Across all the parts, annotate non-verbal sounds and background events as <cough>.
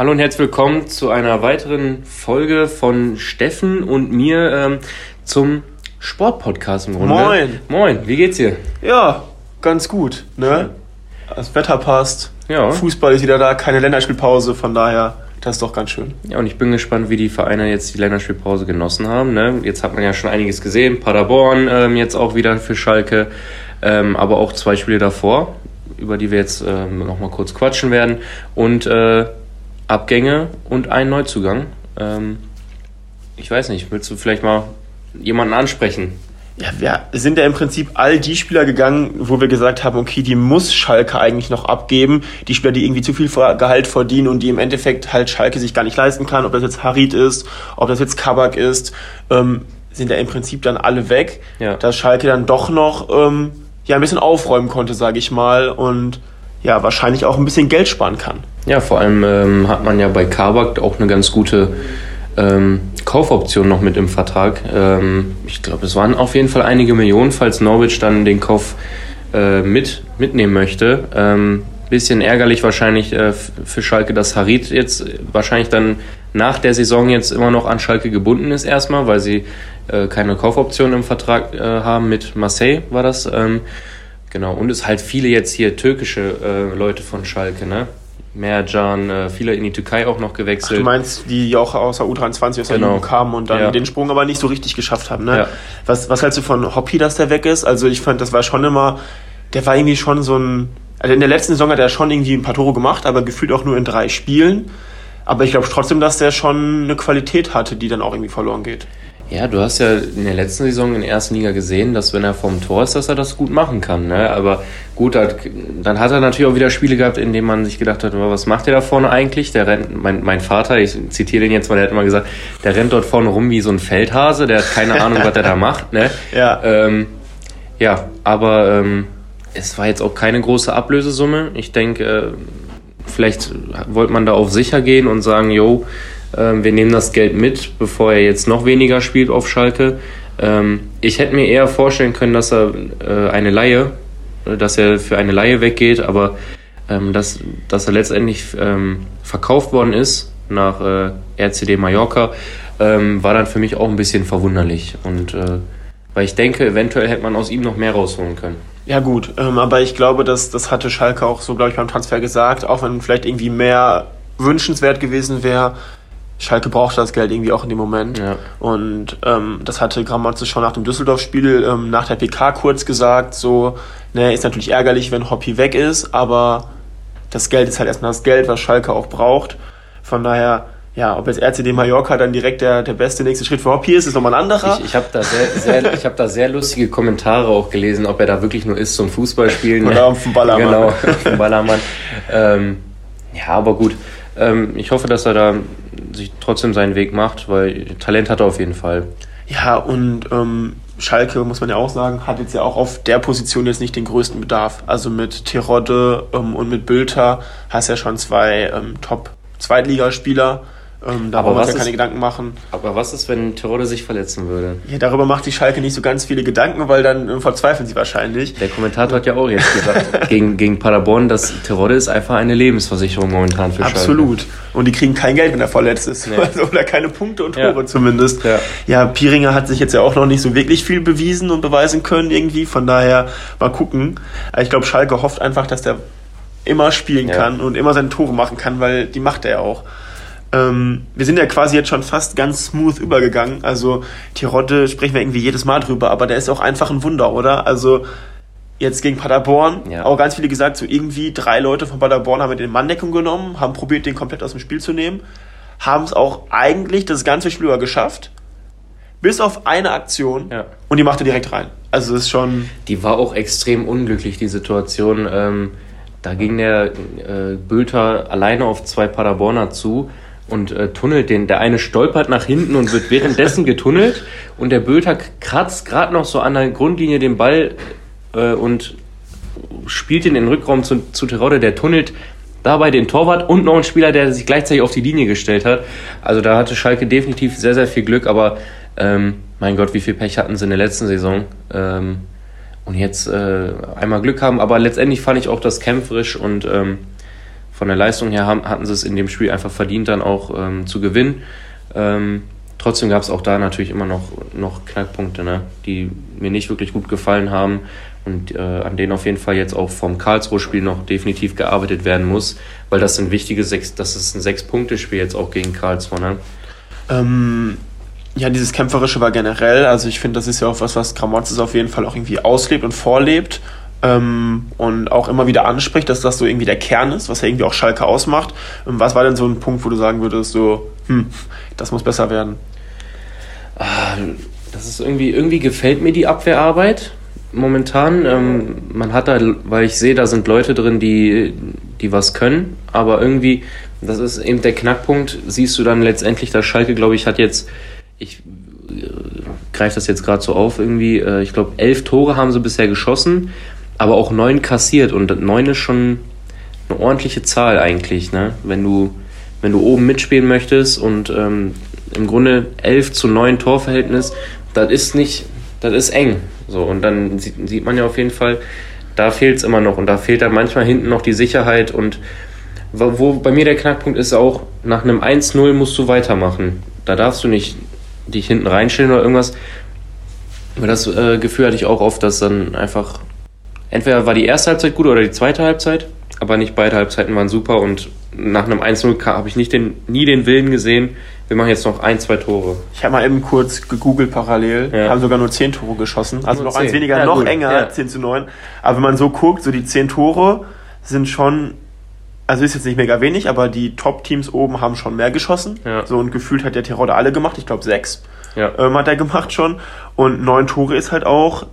Hallo und herzlich willkommen zu einer weiteren Folge von Steffen und mir ähm, zum Sportpodcast im Grunde. Moin. Moin, wie geht's dir? Ja, ganz gut. Ne? Das Wetter passt. Ja. Fußball ist wieder da, keine Länderspielpause, von daher, das ist doch ganz schön. Ja, und ich bin gespannt, wie die Vereine jetzt die Länderspielpause genossen haben. Ne? Jetzt hat man ja schon einiges gesehen. Paderborn ähm, jetzt auch wieder für Schalke, ähm, aber auch zwei Spiele davor, über die wir jetzt ähm, nochmal kurz quatschen werden. Und äh, Abgänge und ein Neuzugang. Ähm, ich weiß nicht, willst du vielleicht mal jemanden ansprechen? Ja, wir sind ja im Prinzip all die Spieler gegangen, wo wir gesagt haben, okay, die muss Schalke eigentlich noch abgeben. Die Spieler, die irgendwie zu viel Gehalt verdienen und die im Endeffekt halt Schalke sich gar nicht leisten kann, ob das jetzt Harid ist, ob das jetzt Kabak ist, ähm, sind ja im Prinzip dann alle weg. Ja. Dass Schalke dann doch noch ähm, ja ein bisschen aufräumen konnte, sage ich mal, und ja, wahrscheinlich auch ein bisschen Geld sparen kann. Ja, vor allem ähm, hat man ja bei Kabak auch eine ganz gute ähm, Kaufoption noch mit im Vertrag. Ähm, ich glaube, es waren auf jeden Fall einige Millionen, falls Norwich dann den Kauf äh, mit, mitnehmen möchte. Ähm, bisschen ärgerlich wahrscheinlich äh, für Schalke, dass Harit jetzt wahrscheinlich dann nach der Saison jetzt immer noch an Schalke gebunden ist erstmal, weil sie äh, keine Kaufoption im Vertrag äh, haben mit Marseille, war das. Ähm, genau, und es halt viele jetzt hier türkische äh, Leute von Schalke, ne? Mercan, äh, viele in die Türkei auch noch Ach, gewechselt. du meinst, die auch aus der U23 aus der Genau. Jugend kamen und dann Ja. den Sprung aber nicht so richtig geschafft haben. Ne? Ja. Was, was hältst du von Hoppy, dass der weg ist? Also ich fand, das war schon immer, der war irgendwie schon so ein, also in der letzten Saison hat er schon irgendwie ein paar Tore gemacht, aber gefühlt auch nur in drei Spielen. Aber ich glaube trotzdem, dass der schon eine Qualität hatte, die dann auch irgendwie verloren geht. Ja, du hast ja in der letzten Saison in der ersten Liga gesehen, dass wenn er vom Tor ist, dass er das gut machen kann. Ne? Aber gut, dann hat er natürlich auch wieder Spiele gehabt, in denen man sich gedacht hat, was macht der da vorne eigentlich? Der rennt, mein, mein Vater, ich zitiere den jetzt mal, der hat immer gesagt, der rennt dort vorne rum wie so ein Feldhase, der hat keine Ahnung, was der da macht. Ne? <laughs> Ja. Ähm, ja, aber ähm, es war jetzt auch keine große Ablösesumme. Ich denke, äh, vielleicht wollte man da auf sicher gehen und sagen, jo, ähm, wir nehmen das Geld mit, bevor er jetzt noch weniger spielt auf Schalke. Ähm, ich hätte mir eher vorstellen können, dass er äh, eine Laie, äh, dass er für eine Laie weggeht, aber ähm, dass, dass er letztendlich verkauft worden ist nach äh, RCD Mallorca, war dann für mich auch ein bisschen verwunderlich. Und weil ich denke, eventuell hätte man aus ihm noch mehr rausholen können. Ja gut, aber ich glaube, dass das hatte Schalke auch so, glaube ich, beim Transfer gesagt, auch wenn vielleicht irgendwie mehr wünschenswert gewesen wäre. Schalke brauchte das Geld irgendwie auch in dem Moment. Ja. Und ähm, das hatte Grammatze schon nach dem Düsseldorf-Spiel ähm, nach der PK kurz gesagt, so, ne, ist natürlich ärgerlich, wenn Hoppy weg ist, aber das Geld ist halt erstmal das Geld, was Schalke auch braucht. Von daher, ja, ob jetzt RCD Mallorca dann direkt der, der beste nächste Schritt für Hoppy ist, ist nochmal ein anderer. Ich, ich habe da, sehr, sehr, ich hab da sehr lustige Kommentare auch gelesen, ob er da wirklich nur ist zum Fußballspielen. Oder vom Ballermann. Genau, vom Ballermann. Ähm, ja, aber gut. Ähm, ich hoffe, dass er da sich trotzdem seinen Weg macht, weil Talent hat er auf jeden Fall. Ja, und ähm, Schalke, muss man ja auch sagen, hat jetzt ja auch auf der Position jetzt nicht den größten Bedarf. Also mit Terodde ähm, und mit Bülter hast ja schon zwei ähm, Top-Zweitligaspieler. Ähm, da Aber brauchen wir uns ja keine ist- Gedanken machen. Aber was ist, wenn Terodde sich verletzen würde? Ja, darüber macht sich Schalke nicht so ganz viele Gedanken, weil dann ähm, verzweifeln sie wahrscheinlich. Der Kommentator hat ja auch jetzt gesagt, <laughs> gegen, gegen Paderborn, dass Terodde ist einfach eine Lebensversicherung momentan für Schalke. Absolut. Und die kriegen kein Geld, wenn er verletzt ist. Nee. Also, <laughs> oder keine Punkte und Ja. Tore zumindest. Ja. ja, Piringer hat sich jetzt ja auch noch nicht so wirklich viel bewiesen und beweisen können irgendwie. Von daher mal gucken. Ich glaube, Schalke hofft einfach, dass der immer spielen Ja. kann und immer seine Tore machen kann, weil die macht er ja auch. Ähm, wir sind ja quasi jetzt schon fast ganz smooth übergegangen. Also Tirotte sprechen wir irgendwie jedes Mal drüber, aber der ist auch einfach ein Wunder, oder? Also jetzt gegen Paderborn, Ja. auch ganz viele gesagt, so irgendwie drei Leute von Paderborn haben den Manndeckung genommen, haben probiert, den komplett aus dem Spiel zu nehmen, haben es auch eigentlich das ganze Spiel über geschafft, bis auf eine Aktion Ja. und die macht er direkt rein. Also ist schon, Die war auch extrem unglücklich, die Situation. Ähm, da ging der äh, Bülter alleine auf zwei Paderborner zu und äh, tunnelt den. Der eine stolpert nach hinten und wird währenddessen <laughs> getunnelt und der Bülter kratzt gerade noch so an der Grundlinie den Ball äh, und spielt ihn in den Rückraum zu, zu Terodde. Der tunnelt dabei den Torwart und noch einen Spieler, der sich gleichzeitig auf die Linie gestellt hat. Also da hatte Schalke definitiv sehr, sehr viel Glück, aber ähm, mein Gott, wie viel Pech hatten sie in der letzten Saison. Ähm, und jetzt äh, einmal Glück haben, aber letztendlich fand ich auch das kämpferisch und ähm, von der Leistung her haben, hatten sie es in dem Spiel einfach verdient, dann auch ähm, zu gewinnen. Ähm, trotzdem gab es auch da natürlich immer noch, noch Knackpunkte, ne? die mir nicht wirklich gut gefallen haben und äh, an denen auf jeden Fall jetzt auch vom Karlsruhe-Spiel noch definitiv gearbeitet werden muss, weil das sind wichtige sechs, das ist ein Sechs-Punkte-Spiel jetzt auch gegen Karlsruhe. Ne? Ähm, ja, dieses Kämpferische war generell, also ich finde, das ist ja auch was, was Gramozis auf jeden Fall auch irgendwie auslebt und vorlebt ähm, und auch immer wieder anspricht, dass das so irgendwie der Kern ist, was ja irgendwie auch Schalke ausmacht. Ähm, was war denn so ein Punkt, wo du sagen würdest, so, hm, das muss besser werden? Ah, das ist irgendwie, irgendwie gefällt mir die Abwehrarbeit momentan. Ähm, man hat da, weil ich sehe, da sind Leute drin, die, die was können, aber irgendwie, das ist eben der Knackpunkt, siehst du dann letztendlich, dass Schalke, glaube ich, hat jetzt, ich äh, greife das jetzt gerade so auf, irgendwie, äh, ich glaube, elf Tore haben sie bisher geschossen, aber auch neun kassiert und neun ist schon eine ordentliche Zahl eigentlich, ne? Wenn du, wenn du oben mitspielen möchtest und ähm, im Grunde elf zu neun Torverhältnis, das ist nicht, das ist eng. So, und dann sieht, sieht man ja auf jeden Fall, da fehlt es immer noch und da fehlt dann manchmal hinten noch die Sicherheit und wo, wo bei mir der Knackpunkt ist auch, nach einem 1-0 musst du weitermachen. Da darfst du nicht dich hinten reinstellen oder irgendwas. Aber das äh, Gefühl hatte ich auch oft, dass dann einfach entweder war die erste Halbzeit gut oder die zweite Halbzeit, aber nicht beide Halbzeiten waren super und nach einem 1-0 habe ich nicht den, nie den Willen gesehen, wir machen jetzt noch ein, zwei Tore. Ich habe mal eben kurz gegoogelt parallel, ja. haben sogar nur zehn Tore geschossen, also nur noch 10. eins weniger, ja, noch gut. enger, ja. 10 zu 9. Aber wenn man so guckt, so die zehn Tore sind schon, also ist jetzt nicht mega wenig, aber die Top-Teams oben haben schon mehr geschossen. Ja. So und gefühlt hat der Tirode alle gemacht, ich glaube sechs ja. ähm, hat er gemacht schon. Und neun Tore ist halt auch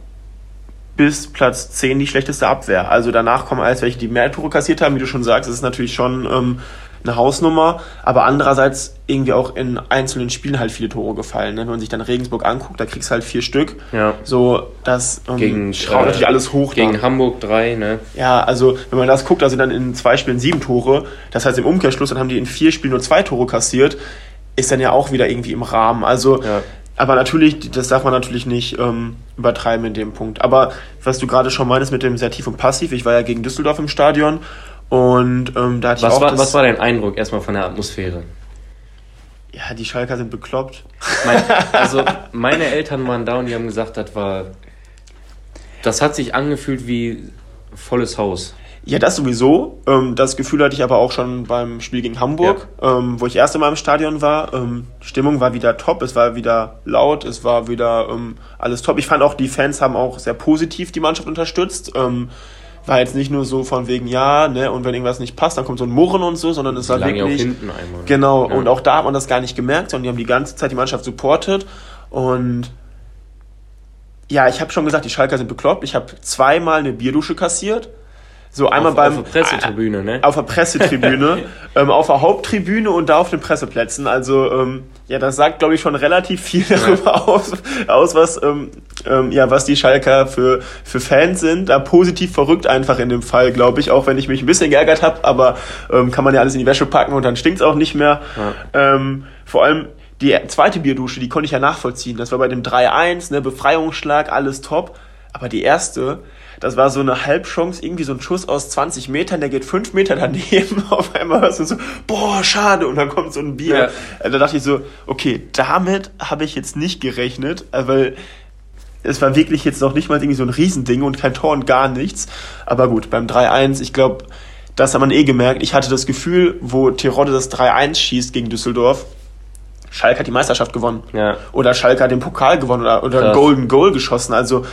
bis Platz 10 die schlechteste Abwehr. Also danach kommen alles welche, die mehr Tore kassiert haben, wie du schon sagst. Das ist natürlich schon ähm, eine Hausnummer, aber andererseits irgendwie auch in einzelnen Spielen halt viele Tore gefallen. Ne? Wenn man sich dann Regensburg anguckt, da kriegst du halt vier Stück. Ja. So, das ähm, gegen, schraubt äh, natürlich alles hoch. Gegen da. Hamburg drei, ne? Ja, also wenn man das guckt, da sind dann in zwei Spielen sieben Tore. Das heißt im Umkehrschluss, dann haben die in vier Spielen nur zwei Tore kassiert. Ist dann ja auch wieder irgendwie im Rahmen. Also ja. Aber natürlich, das darf man natürlich nicht ähm, übertreiben in dem Punkt. Aber was du gerade schon meinst mit dem sehr tief und passiv, ich war ja gegen Düsseldorf im Stadion und ähm, da hatte was ich auch war, Was war dein Eindruck erstmal von der Atmosphäre? Ja, die Schalker sind bekloppt. Mein, <laughs> also meine Eltern waren da und die haben gesagt, das war... Das hat sich angefühlt wie volles Haus. Ja, das sowieso. Ähm, das Gefühl hatte ich aber auch schon beim Spiel gegen Hamburg, ja. ähm, wo ich erst einmal im Stadion war. Ähm, Stimmung war wieder top, es war wieder laut, es war wieder alles top. Ich fand auch, die Fans haben auch sehr positiv die Mannschaft unterstützt. War jetzt nicht nur so von wegen, ja, ne, und wenn irgendwas nicht passt, dann kommt so ein Murren und so, sondern es war wirklich. Auch hinten einmal. Genau, ja. und auch da hat man das gar nicht gemerkt, sondern die haben die ganze Zeit die Mannschaft supportet und ja, ich habe schon gesagt, die Schalker sind bekloppt. Ich habe zweimal eine Bierdusche kassiert. So einmal auf, beim. Auf der Pressetribüne, ne? Auf der Pressetribüne, <laughs> ähm, auf der Haupttribüne und da auf den Presseplätzen. Also, ähm, ja, das sagt, glaube ich, schon relativ viel darüber ja. aus, aus, was, ähm, ähm, ja, was die Schalker für, für Fans sind. Da positiv verrückt einfach in dem Fall, glaube ich, auch wenn ich mich ein bisschen geärgert habe, aber ähm, kann man ja alles in die Wäsche packen und dann stinkt's auch nicht mehr. Ja. Ähm, vor allem die zweite Bierdusche, die konnte ich ja nachvollziehen. Das war bei dem 3-1, ne, Befreiungsschlag, alles top. Aber die erste, das war so eine Halbchance, irgendwie so ein Schuss aus 20 Metern, der geht 5 Meter daneben. <laughs> Auf einmal hörst du so, boah, schade. Und dann kommt so ein Bier. Ja. Da dachte ich so, okay, damit habe ich jetzt nicht gerechnet, äh, weil es war wirklich jetzt noch nicht mal irgendwie so ein Riesending und kein Tor und gar nichts. Aber gut, beim 3-1, ich glaube, das hat man eh gemerkt. Ich hatte das Gefühl, wo Tirode das 3-1 schießt gegen Düsseldorf, Schalke hat die Meisterschaft gewonnen. Ja. Oder Schalke hat den Pokal gewonnen oder, oder Golden Goal geschossen. Also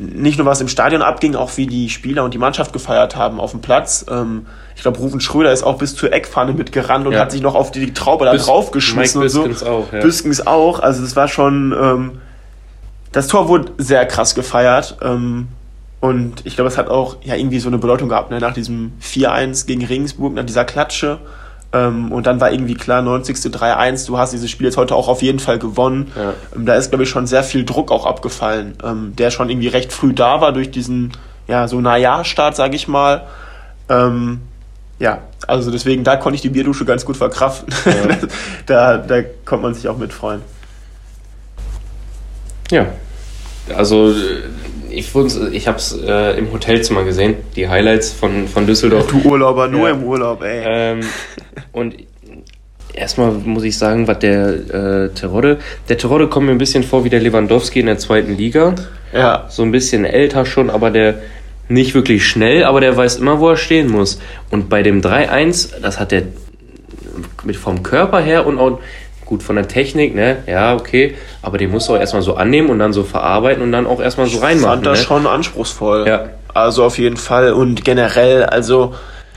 nicht nur was im Stadion abging, auch wie die Spieler und die Mannschaft gefeiert haben auf dem Platz. Ähm, ich glaube, Rufen Schröder ist auch bis zur Eckpfanne mitgerannt und ja. hat sich noch auf die Traube da draufgeschmissen Mike und so. auch. Ja. Büskens auch. Also das war schon. Ähm, das Tor wurde sehr krass gefeiert. Ähm, und ich glaube, es hat auch ja irgendwie so eine Bedeutung gehabt, ne? nach diesem 4-1 gegen Regensburg, nach dieser Klatsche. Ähm, und dann war irgendwie klar, 90. 3-1, du hast dieses Spiel jetzt heute auch auf jeden Fall gewonnen. Ja. Ähm, da ist, glaube ich, schon sehr viel Druck auch abgefallen, ähm, der schon irgendwie recht früh da war durch diesen, ja, so Naja-Start, sage ich mal. Ähm, ja, also deswegen, da konnte ich die Bierdusche ganz gut verkraften. Ja. <laughs> da, da konnte man sich auch mitfreuen. Ja, also ich, ich habe es äh, im Hotelzimmer gesehen, die Highlights von, von Düsseldorf. Du Urlauber, nur ja. im Urlaub, ey. Ähm, und erstmal muss ich sagen, was der äh, Terodde, der Terodde kommt mir ein bisschen vor wie der Lewandowski in der zweiten Liga. Ja. So ein bisschen älter schon, aber der nicht wirklich schnell, aber der weiß immer, wo er stehen muss. Und bei dem 3-1, das hat der mit vom Körper her und auch gut von der Technik, ne? Ja, okay. Aber den musst du auch erstmal so annehmen und dann so verarbeiten und dann auch erstmal so reinmachen. Ich fand das ne? schon anspruchsvoll. Ja. Also auf jeden Fall. Und generell, also,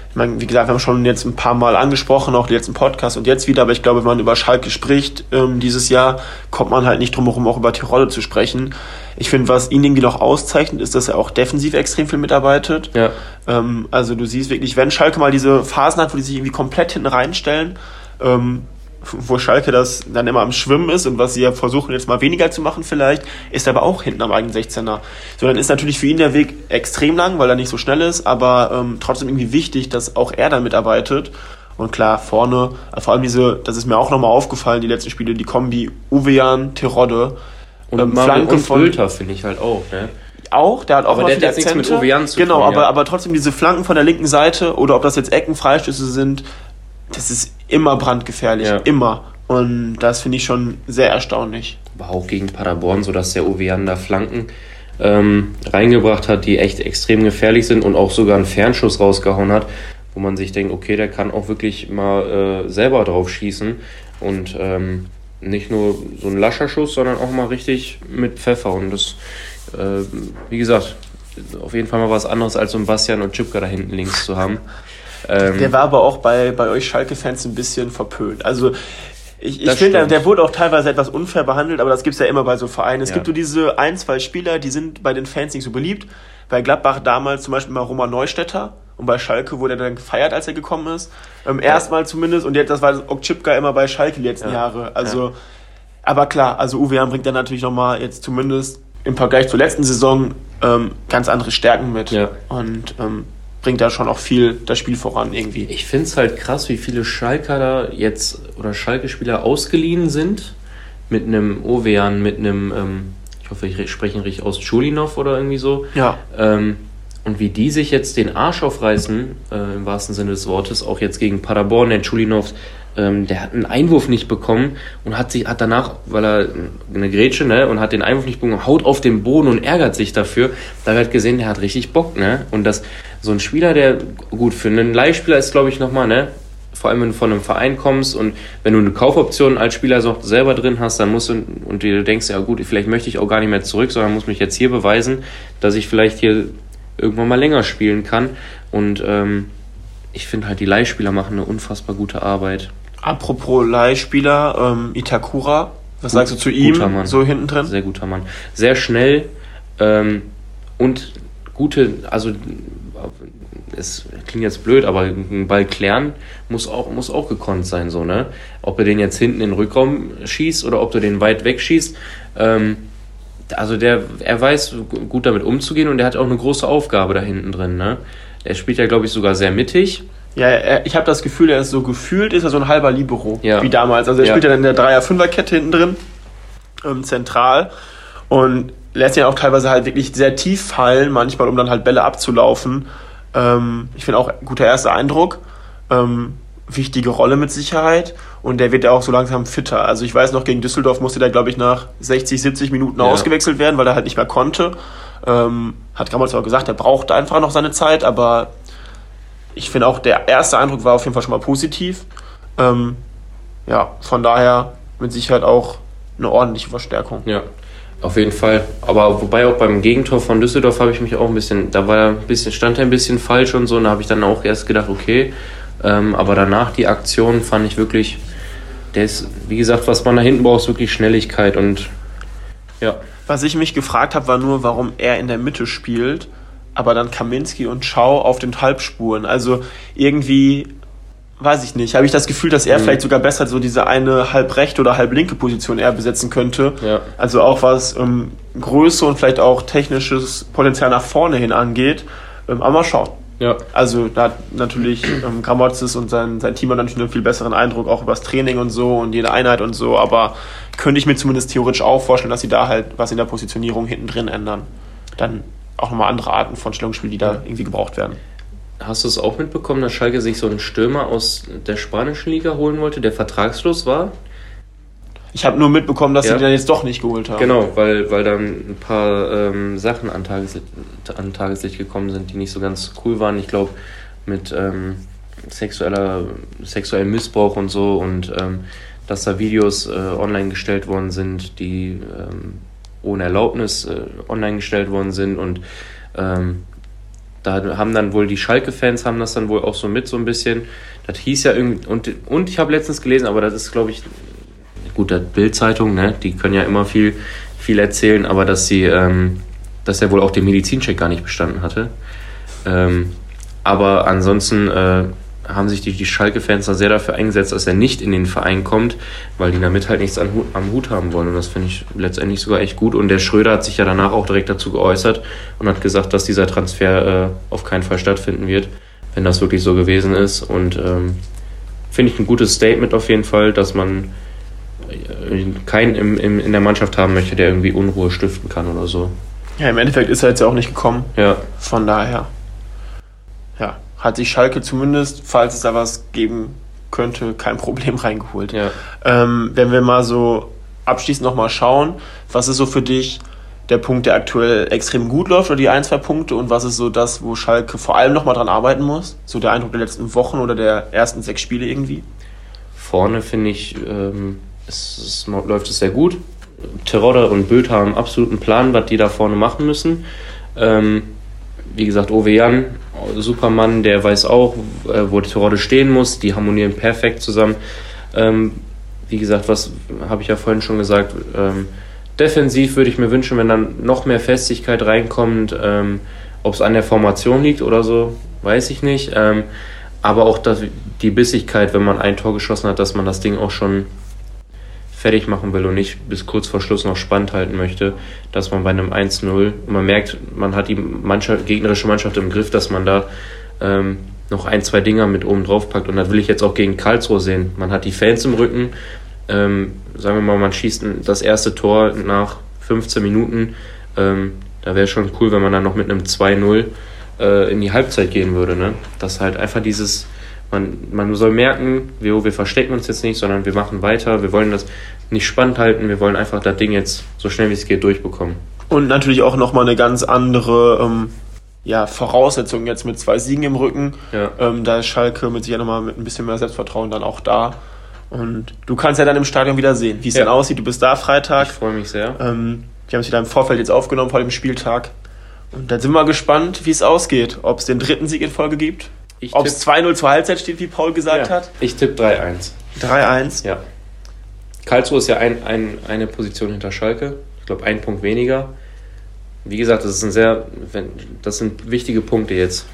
ich meine, wie gesagt, wir haben schon jetzt ein paar Mal angesprochen, auch die letzten Podcasts und jetzt wieder, aber ich glaube, wenn man über Schalke spricht ähm, dieses Jahr, kommt man halt nicht drum herum, auch über Tirole zu sprechen. Ich finde, was ihn irgendwie noch auszeichnet, ist, dass er auch defensiv extrem viel mitarbeitet. Ja. Ähm, also du siehst wirklich, wenn Schalke mal diese Phasen hat, wo die sich irgendwie komplett hinten reinstellen, ähm, wo Schalke das dann immer am Schwimmen ist und was sie ja versuchen jetzt mal weniger zu machen vielleicht, ist aber auch hinten am eigenen 16er. So, dann ist natürlich für ihn der Weg extrem lang, weil er nicht so schnell ist, aber ähm, trotzdem irgendwie wichtig, dass auch er dann mitarbeitet. Und klar, vorne, vor allem diese, das ist mir auch nochmal aufgefallen, die letzten Spiele, die Kombi Uwean, Terodde. Und ähm, Flanke von Bülter finde ich halt auch, ne? Auch, der hat auch aber der hat jetzt nichts mit Uwean zu genau, tun. Genau, aber, aber trotzdem diese Flanken von der linken Seite oder ob das jetzt Ecken, Freistöße sind, das ist immer brandgefährlich, ja. immer. Und das finde ich schon sehr erstaunlich. Aber auch gegen Paderborn, sodass der Ovean da Flanken ähm, reingebracht hat, die echt extrem gefährlich sind und auch sogar einen Fernschuss rausgehauen hat, wo man sich denkt, okay, der kann auch wirklich mal äh, selber drauf schießen und ähm, nicht nur so ein lascher Schuss, sondern auch mal richtig mit Pfeffer. Und das, äh, wie gesagt, auf jeden Fall mal was anderes als so ein Bastian und Chipka da hinten links zu haben. Ähm, der war aber auch bei, bei euch Schalke-Fans ein bisschen verpönt. Also ich, ich finde, der wurde auch teilweise etwas unfair behandelt, aber das gibt es ja immer bei so Vereinen. Es ja. gibt so diese ein, zwei Spieler, die sind bei den Fans nicht so beliebt. Bei Gladbach damals zum Beispiel mal Roman Neustädter und bei Schalke wurde er dann gefeiert, als er gekommen ist. Ähm, ja. Erstmal zumindest und jetzt, das war Okchipka immer bei Schalke die letzten ja. Jahre. Also, aber klar, also Uwe Jan bringt dann natürlich nochmal jetzt zumindest im Vergleich zur letzten Saison ähm, ganz andere Stärken mit. Ja. Und ähm, bringt da schon auch viel das Spiel voran irgendwie. Ich finde es halt krass, wie viele Schalker da jetzt oder Schalke-Spieler ausgeliehen sind. Mit einem Ovean, mit einem, ähm, ich hoffe, ich spreche ihn richtig aus, Chulinov oder irgendwie so. Ja. Ähm, und wie die sich jetzt den Arsch aufreißen, äh, im wahrsten Sinne des Wortes, auch jetzt gegen Paderborn, der Chulinov, ähm, der hat einen Einwurf nicht bekommen und hat sich hat danach, weil er eine Grätsche, ne, und hat den Einwurf nicht bekommen, haut auf den Boden und ärgert sich dafür. Da wird gesehen, der hat richtig Bock, ne? Und das so ein Spieler, der gut für einen Leihspieler ist, glaube ich, nochmal, ne? Vor allem, wenn du von einem Verein kommst und wenn du eine Kaufoption als Spieler so selber drin hast, dann musst du und du denkst, ja gut, vielleicht möchte ich auch gar nicht mehr zurück, sondern muss mich jetzt hier beweisen, dass ich vielleicht hier irgendwann mal länger spielen kann. Und ähm, ich finde halt, die Leihspieler machen eine unfassbar gute Arbeit. Apropos Leihspieler, ähm, Itakura, was Gut, sagst du zu ihm? Mann. So hinten drin? Sehr guter Mann. Sehr schnell ähm, und gute, also es klingt jetzt blöd, aber ein Ball klären muss auch, muss auch gekonnt sein, so, ne? Ob er den jetzt hinten in den Rückraum schießt oder ob du den weit weg schießt. Ähm, also der, er weiß gut damit umzugehen und er hat auch eine große Aufgabe da hinten drin, ne? Er spielt ja, glaube ich, sogar sehr mittig. Ja, er, ich habe das Gefühl, er ist so gefühlt, ist er so ein halber Libero, ja. wie damals. Also er ja. spielt ja in der Dreier-Fünfer-Kette hinten drin, ähm, zentral und lässt ihn auch teilweise halt wirklich sehr tief fallen, manchmal, um dann halt Bälle abzulaufen. Ähm, ich finde auch guter erster Eindruck. Ähm, wichtige Rolle mit Sicherheit und der wird ja auch so langsam fitter. Also ich weiß noch, gegen Düsseldorf musste der, glaube ich, nach 60, 70 Minuten ja. ausgewechselt werden, weil er halt nicht mehr konnte. Ähm, hat damals auch gesagt, er brauchte einfach noch seine Zeit, aber ich finde auch, der erste Eindruck war auf jeden Fall schon mal positiv. Ähm, ja, von daher mit Sicherheit auch eine ordentliche Verstärkung. Ja, auf jeden Fall. Aber wobei auch beim Gegentor von Düsseldorf habe ich mich auch ein bisschen, da war ein bisschen, stand er ein bisschen falsch und so, und da habe ich dann auch erst gedacht, okay. Ähm, aber danach die Aktion fand ich wirklich, der ist, wie gesagt, was man da hinten braucht, ist wirklich Schnelligkeit und ja. Was ich mich gefragt habe, war nur, warum er in der Mitte spielt, aber dann Kaminski und Schau auf den Halbspuren. Also irgendwie weiß ich nicht, habe ich das Gefühl, dass er mhm. vielleicht sogar besser so diese eine halb rechte oder halb linke Position eher besetzen könnte. Ja. Also auch was ähm, Größe und vielleicht auch technisches Potenzial nach vorne hin angeht. Ähm, aber mal schauen. Ja. Also da hat natürlich ähm, Gramotzes und sein, sein Team hat natürlich einen viel besseren Eindruck, auch über das Training und so und jede Einheit und so, aber könnte ich mir zumindest theoretisch auch vorstellen, dass sie da halt was in der Positionierung hinten drin ändern. dann auch nochmal andere Arten von Stellungsspiel, die da irgendwie gebraucht werden. Hast du es auch mitbekommen, dass Schalke sich so einen Stürmer aus der spanischen Liga holen wollte, der vertragslos war? Ich habe nur mitbekommen, dass Ja. sie den jetzt doch nicht geholt haben. Genau, weil, weil dann ein paar ähm, Sachen an Tageslicht, an Tageslicht gekommen sind, die nicht so ganz cool waren. Ich glaube, mit ähm, sexueller, sexuellem Missbrauch und so und ähm, dass da Videos äh, online gestellt worden sind, die ähm, ohne Erlaubnis äh, online gestellt worden sind und ähm, da haben dann wohl die Schalke-Fans haben das dann wohl auch so mit so ein bisschen. Das hieß ja irgendwie und, und ich habe letztens gelesen, aber das ist glaube ich gut, der Bild-Zeitung, ne, die können ja immer viel, viel erzählen, aber dass sie, ähm, dass er wohl auch den Medizincheck gar nicht bestanden hatte. Ähm, aber ansonsten äh, haben sich die, die Schalke-Fans da sehr dafür eingesetzt, dass er nicht in den Verein kommt, weil die damit halt nichts an, Hu- am Hut haben wollen. Und das finde ich letztendlich sogar echt gut. Und der Schröder hat sich ja danach auch direkt dazu geäußert und hat gesagt, dass dieser Transfer äh, auf keinen Fall stattfinden wird, wenn das wirklich so gewesen ist. Und ähm, finde ich ein gutes Statement auf jeden Fall, dass man äh, keinen im, im, in der Mannschaft haben möchte, der irgendwie Unruhe stiften kann oder so. Ja, im Endeffekt ist er jetzt ja auch nicht gekommen. Ja, Von daher, ja, hat sich Schalke zumindest, falls es da was geben könnte, kein Problem <laughs> reingeholt. ja. Ähm, wenn wir mal so abschließend nochmal schauen, was ist so für dich der Punkt, der aktuell extrem gut läuft oder die ein, zwei Punkte und was ist so das, wo Schalke vor allem nochmal dran arbeiten muss? So der Eindruck der letzten Wochen oder der ersten sechs Spiele irgendwie? Vorne finde ich, ähm, es, es läuft es sehr gut. Terodde und Böth haben einen absoluten Plan, was die da vorne machen müssen. Ähm, wie gesagt, Ove Jan, Supermann, der weiß auch, äh, wo Terodde stehen muss. Die harmonieren perfekt zusammen. Ähm, wie gesagt, was habe ich ja vorhin schon gesagt, ähm, defensiv würde ich mir wünschen, wenn dann noch mehr Festigkeit reinkommt. Ähm, Ob es an der Formation liegt oder so, weiß ich nicht. Ähm, aber auch das, die Bissigkeit, wenn man ein Tor geschossen hat, dass man das Ding auch schon fertig machen will und nicht bis kurz vor Schluss noch spannend halten möchte, dass man bei einem 1-0, und man merkt, man hat die Mannschaft, gegnerische Mannschaft im Griff, dass man da ähm, noch ein, zwei Dinger mit oben drauf packt. Und das will ich jetzt auch gegen Karlsruhe sehen. Man hat die Fans im Rücken. Ähm, sagen wir mal, man schießt das erste Tor nach 15 Minuten. Ähm, da wäre schon cool, wenn man dann noch mit einem 2-0 äh, in die Halbzeit gehen würde. Ne? Das halt einfach dieses, man, man soll merken, wir, wir verstecken uns jetzt nicht, sondern wir machen weiter. Wir wollen das nicht spannend halten. Wir wollen einfach das Ding jetzt so schnell wie es geht durchbekommen. Und natürlich auch nochmal eine ganz andere ähm, ja, Voraussetzung jetzt mit zwei Siegen im Rücken. Ja. Ähm, da ist Schalke mit sicher nochmal mit ein bisschen mehr Selbstvertrauen dann auch da. Und du kannst ja dann im Stadion wieder sehen, wie es Ja. dann aussieht. Du bist da Freitag. Ich freue mich sehr. Ähm, wir haben es wieder im Vorfeld jetzt aufgenommen vor dem Spieltag. Und dann sind wir gespannt, wie es ausgeht. Ob es den dritten Sieg in Folge gibt. Ob es 2-0 zur Halbzeit steht, wie Paul gesagt ja. hat. Ich tippe 3-1. 3-1. Ja. Karlsruhe ist ja ein, ein, eine Position hinter Schalke. Ich glaube, ein Punkt weniger. Wie gesagt, das, ist ein sehr, wenn, das sind wichtige Punkte jetzt.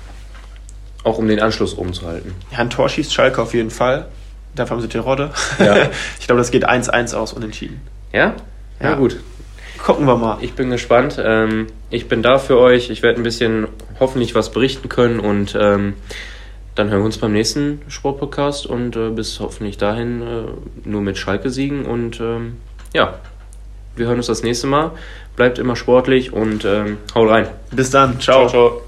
Auch um den Anschluss oben zu halten. Ja, ein Tor schießt Schalke auf jeden Fall. Dafür haben sie Terodde. Ja. <laughs> ich glaube, das geht 1-1 aus, unentschieden. Ja? Ja, Ja. gut. Gucken wir mal. Ich bin gespannt. Ähm, ich bin da für euch. Ich werde ein bisschen hoffentlich was berichten können und ähm, dann hören wir uns beim nächsten Sportpodcast und äh, bis hoffentlich dahin äh, nur mit Schalke siegen und ähm, ja, wir hören uns das nächste Mal. Bleibt immer sportlich und ähm, haut rein. Bis dann. ciao. ciao.